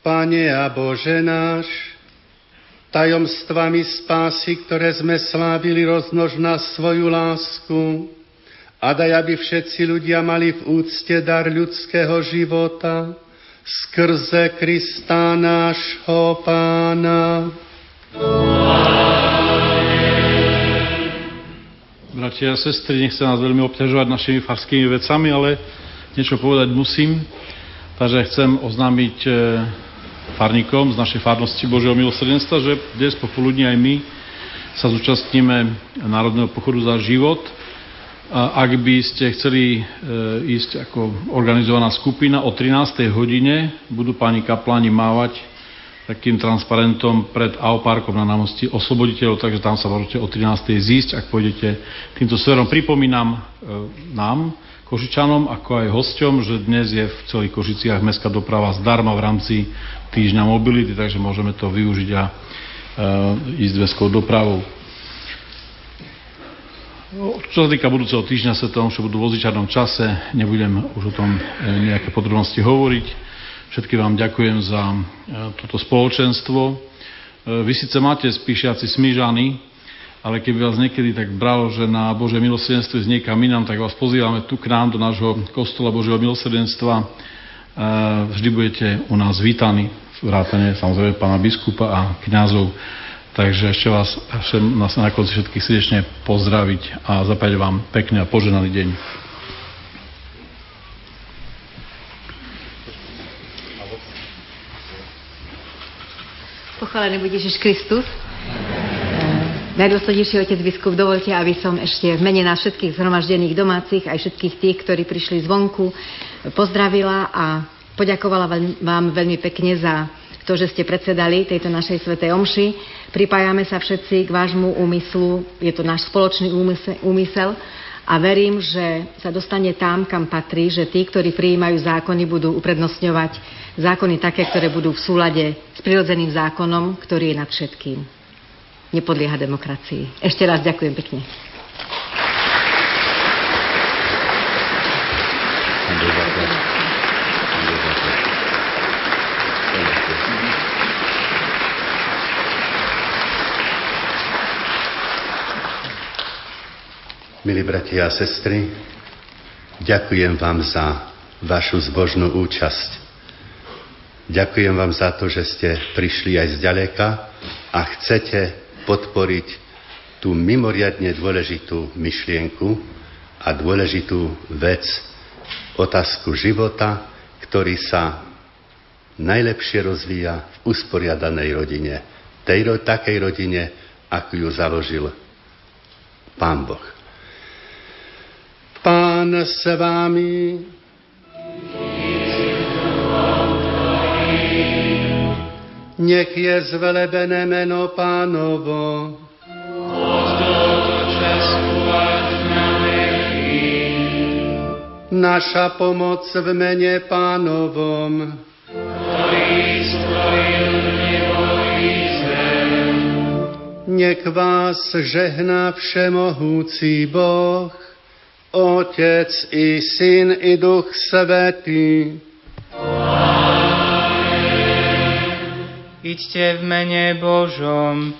Pane a Bože náš, tajomstvami spásy, ktoré sme slávili, roznož na svoju lásku a daj, aby všetci ľudia mali v úcte dar ľudského života skrze Krista nášho Pána. Bratia a sestry, nechcem nás veľmi obťažovať našimi farskými vecami, ale niečo povedať musím. Takže chcem oznámiť e, farníkom z našej farnosti Božieho milosrdenstva, že dnes popoludní aj my sa zúčastníme Národného pochodu za život. A ak by ste chceli e, ísť ako organizovaná skupina, o 13. hodine budú páni kapláni mávať takým transparentom pred AO na námosti Osloboditeľov, takže tam sa môžete o 13. zísť, ak pôjdete týmto smerom. Pripomínam e, nám, Košičanom, ako aj hosťom, že dnes je v celých Košiciach mestská doprava zdarma v rámci týždňa mobility, takže môžeme to využiť a e, ísť mestskou dopravou. No, čo sa týka budúceho týždňa sa tom, že budú v čase, nebudem už o tom e, nejaké podrobnosti hovoriť. Všetky vám ďakujem za e, toto spoločenstvo. E, vy síce máte spíšiaci smížany, ale keby vás niekedy tak bralo, že na Božie milosrdenstvo z niekam inám, tak vás pozývame tu k nám do nášho kostola Božieho milosrdenstva. E, vždy budete u nás vítaní, vrátane samozrejme pána biskupa a kňazov. Takže ešte vás chcem na konci všetkých srdečne pozdraviť a zapať vám pekný a poženaný deň. Pochválený bude Ježiš Kristus. Najdôslednejší otec biskup, dovolte, aby som ešte v mene nás všetkých zhromaždených domácich, aj všetkých tých, ktorí prišli zvonku, pozdravila a poďakovala vám veľmi pekne za to, že ste predsedali tejto našej svetej omši. Pripájame sa všetci k vášmu úmyslu, je to náš spoločný úmysel a verím, že sa dostane tam, kam patrí, že tí, ktorí prijímajú zákony, budú uprednostňovať zákony také, ktoré budú v súlade s prirodzeným zákonom, ktorý je nad všetkým nepodlieha demokracii. Ešte raz ďakujem pekne. Milí bratia a sestry, ďakujem vám za vašu zbožnú účasť. Ďakujem vám za to, že ste prišli aj z ďaleka a chcete podporiť tú mimoriadne dôležitú myšlienku a dôležitú vec, otázku života, ktorý sa najlepšie rozvíja v usporiadanej rodine. Tej, takej rodine, ako ju založil Pán Boh. Pán s vámi. Nech je zvelebené meno pánovo. Naša pomoc v mene pánovom. Nech vás žehná všemohúci Boh, Otec i Syn i Duch Svetý. Iďte v mene Božom.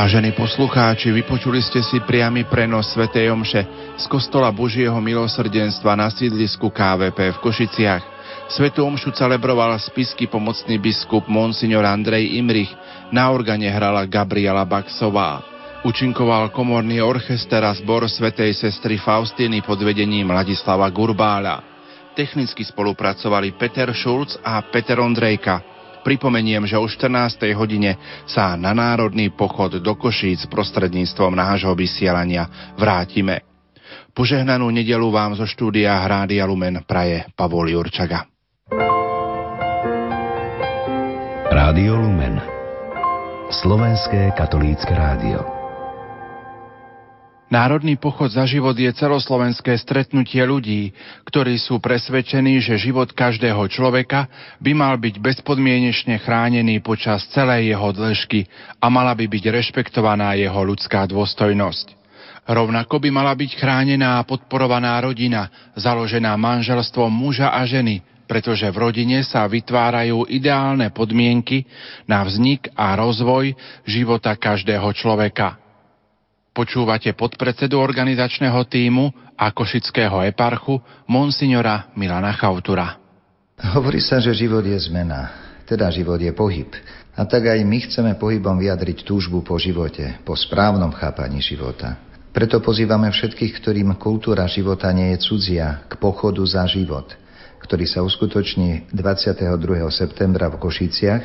Vážení poslucháči, vypočuli ste si priamy prenos Sv. Omše z Kostola Božieho milosrdenstva na sídlisku KVP v Košiciach. Svetu Omšu celebroval spisky pomocný biskup Monsignor Andrej Imrich, na organe hrala Gabriela Baxová. Učinkoval komorný orchester a zbor svätej sestry Faustiny pod vedením Ladislava Gurbála. Technicky spolupracovali Peter Schulz a Peter Ondrejka. Pripomeniem, že o 14. hodine sa na národný pochod do Košíc prostredníctvom nášho vysielania vrátime. Požehnanú nedelu vám zo štúdia Hrády Lumen praje Pavol Jurčaga. Rádio Lumen Slovenské katolícke rádio Národný pochod za život je celoslovenské stretnutie ľudí, ktorí sú presvedčení, že život každého človeka by mal byť bezpodmienečne chránený počas celej jeho dĺžky a mala by byť rešpektovaná jeho ľudská dôstojnosť. Rovnako by mala byť chránená a podporovaná rodina, založená manželstvom muža a ženy, pretože v rodine sa vytvárajú ideálne podmienky na vznik a rozvoj života každého človeka. Počúvate podpredsedu organizačného týmu a košického eparchu monsignora Milana Chautura. Hovorí sa, že život je zmena, teda život je pohyb. A tak aj my chceme pohybom vyjadriť túžbu po živote, po správnom chápaní života. Preto pozývame všetkých, ktorým kultúra života nie je cudzia, k pochodu za život, ktorý sa uskutoční 22. septembra v Košiciach,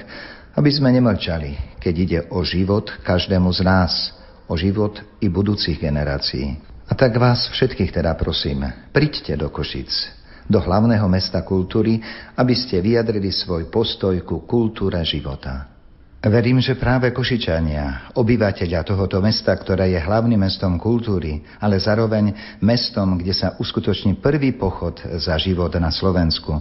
aby sme nemlčali, keď ide o život každému z nás – o život i budúcich generácií. A tak vás všetkých teda prosím, príďte do Košic, do hlavného mesta kultúry, aby ste vyjadrili svoj postoj ku kultúre života. Verím, že práve Košičania, obyvateľia tohoto mesta, ktoré je hlavným mestom kultúry, ale zároveň mestom, kde sa uskutoční prvý pochod za život na Slovensku,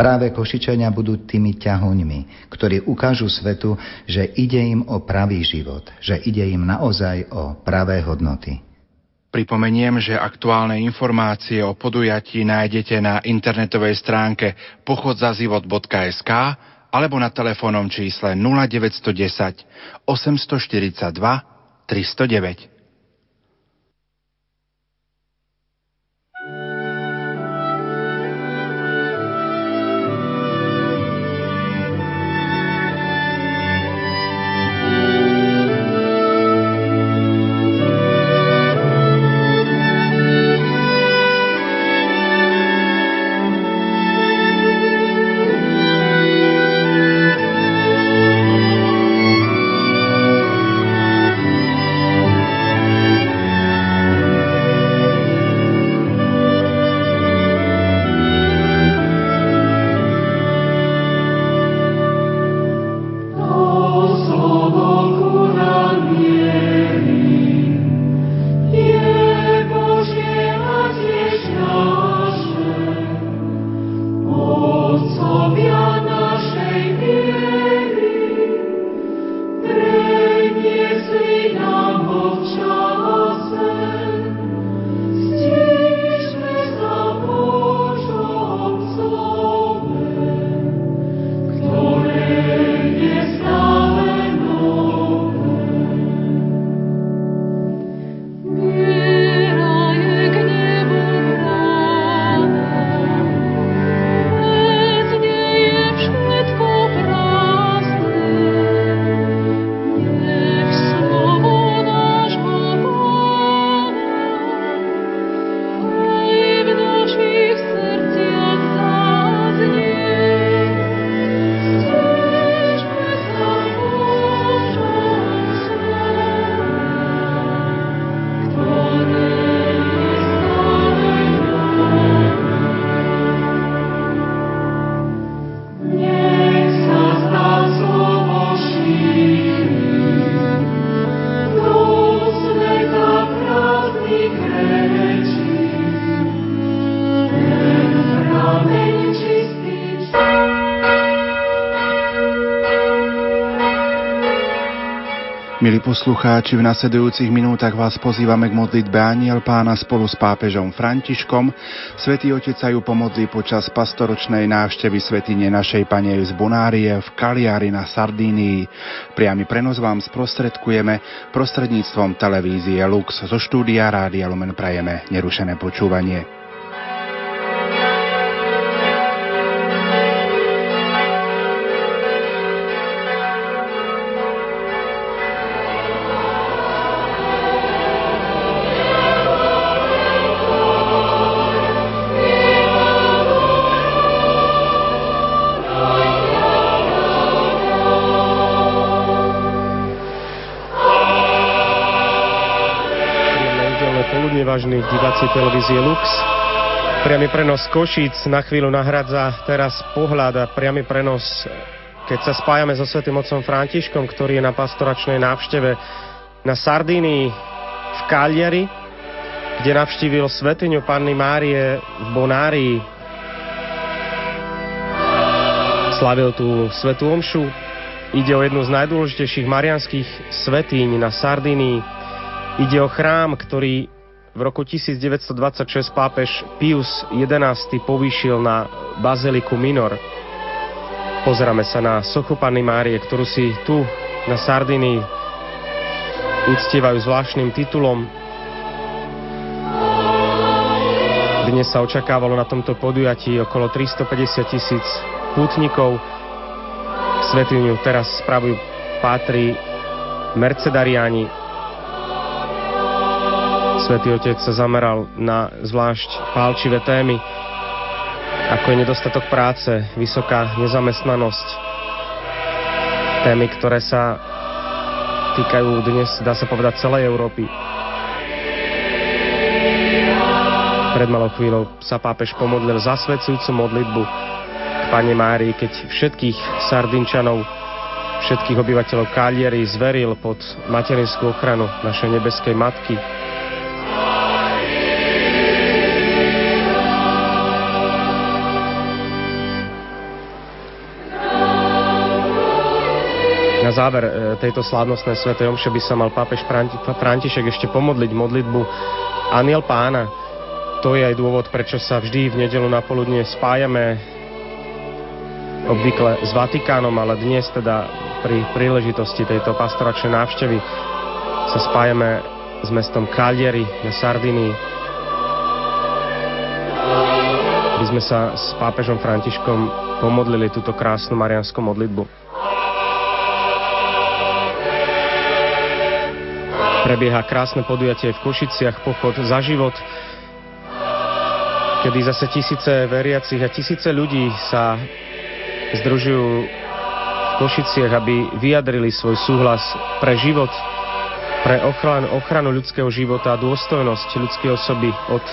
práve Košičania budú tými ťahuňmi, ktorí ukážu svetu, že ide im o pravý život, že ide im naozaj o pravé hodnoty. Pripomeniem, že aktuálne informácie o podujatí nájdete na internetovej stránke pochodzazivot.sk alebo na telefónnom čísle 0910 842 309. Milí poslucháči, v nasledujúcich minútach vás pozývame k modlitbe Aniel pána spolu s pápežom Františkom. Svetý Otec sa ju pomodlí počas pastoročnej návštevy svetine našej Pane z Bonárie v Kaliari na Sardínii. Priamy prenos vám sprostredkujeme prostredníctvom televízie Lux. Zo štúdia Rádia Lumen prajeme nerušené počúvanie. Vážni diváci televízie Lux. Priamy prenos Košíc na chvíľu nahradza teraz pohľad a priamy prenos, keď sa spájame so Svetým otcom Františkom, ktorý je na pastoračnej návšteve na Sardínii v Cagliari, kde navštívil svetiňu Panny Márie v Bonárii. Slavil tú svetú omšu. Ide o jednu z najdôležitejších marianských svetíň na Sardínii. Ide o chrám, ktorý v roku 1926 pápež Pius XI povýšil na Baziliku Minor. Pozeráme sa na sochu Panny Márie, ktorú si tu na Sardinii uctievajú zvláštnym titulom. Dnes sa očakávalo na tomto podujatí okolo 350 tisíc pútnikov. Svetyňu teraz spravujú pátri Mercedariáni, Svetý Otec sa zameral na zvlášť pálčivé témy, ako je nedostatok práce, vysoká nezamestnanosť, témy, ktoré sa týkajú dnes, dá sa povedať, celej Európy. Pred malou chvíľou sa pápež pomodlil zasvedcujúcu modlitbu k Pane Márii, keď všetkých Sardinčanov, všetkých obyvateľov Kalieri zveril pod materinskú ochranu našej nebeskej Matky, Záver e, tejto slávnostnej svetej omše by sa mal pápež František ešte pomodliť modlitbu Aniel pána. To je aj dôvod, prečo sa vždy v nedelu na poludne spájame obvykle s Vatikánom, ale dnes teda pri príležitosti tejto pastoračnej návštevy sa spájame s mestom Cagliari na Sardinii. By sme sa s pápežom Františkom pomodlili túto krásnu marianskú modlitbu. Prebieha krásne podujatie v Košiciach, pochod za život, kedy zase tisíce veriacich a tisíce ľudí sa združujú v Košiciach, aby vyjadrili svoj súhlas pre život, pre ochranu, ochranu ľudského života a dôstojnosť ľudskej osoby od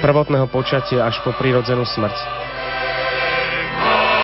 prvotného počatia až po prírodzenú smrť.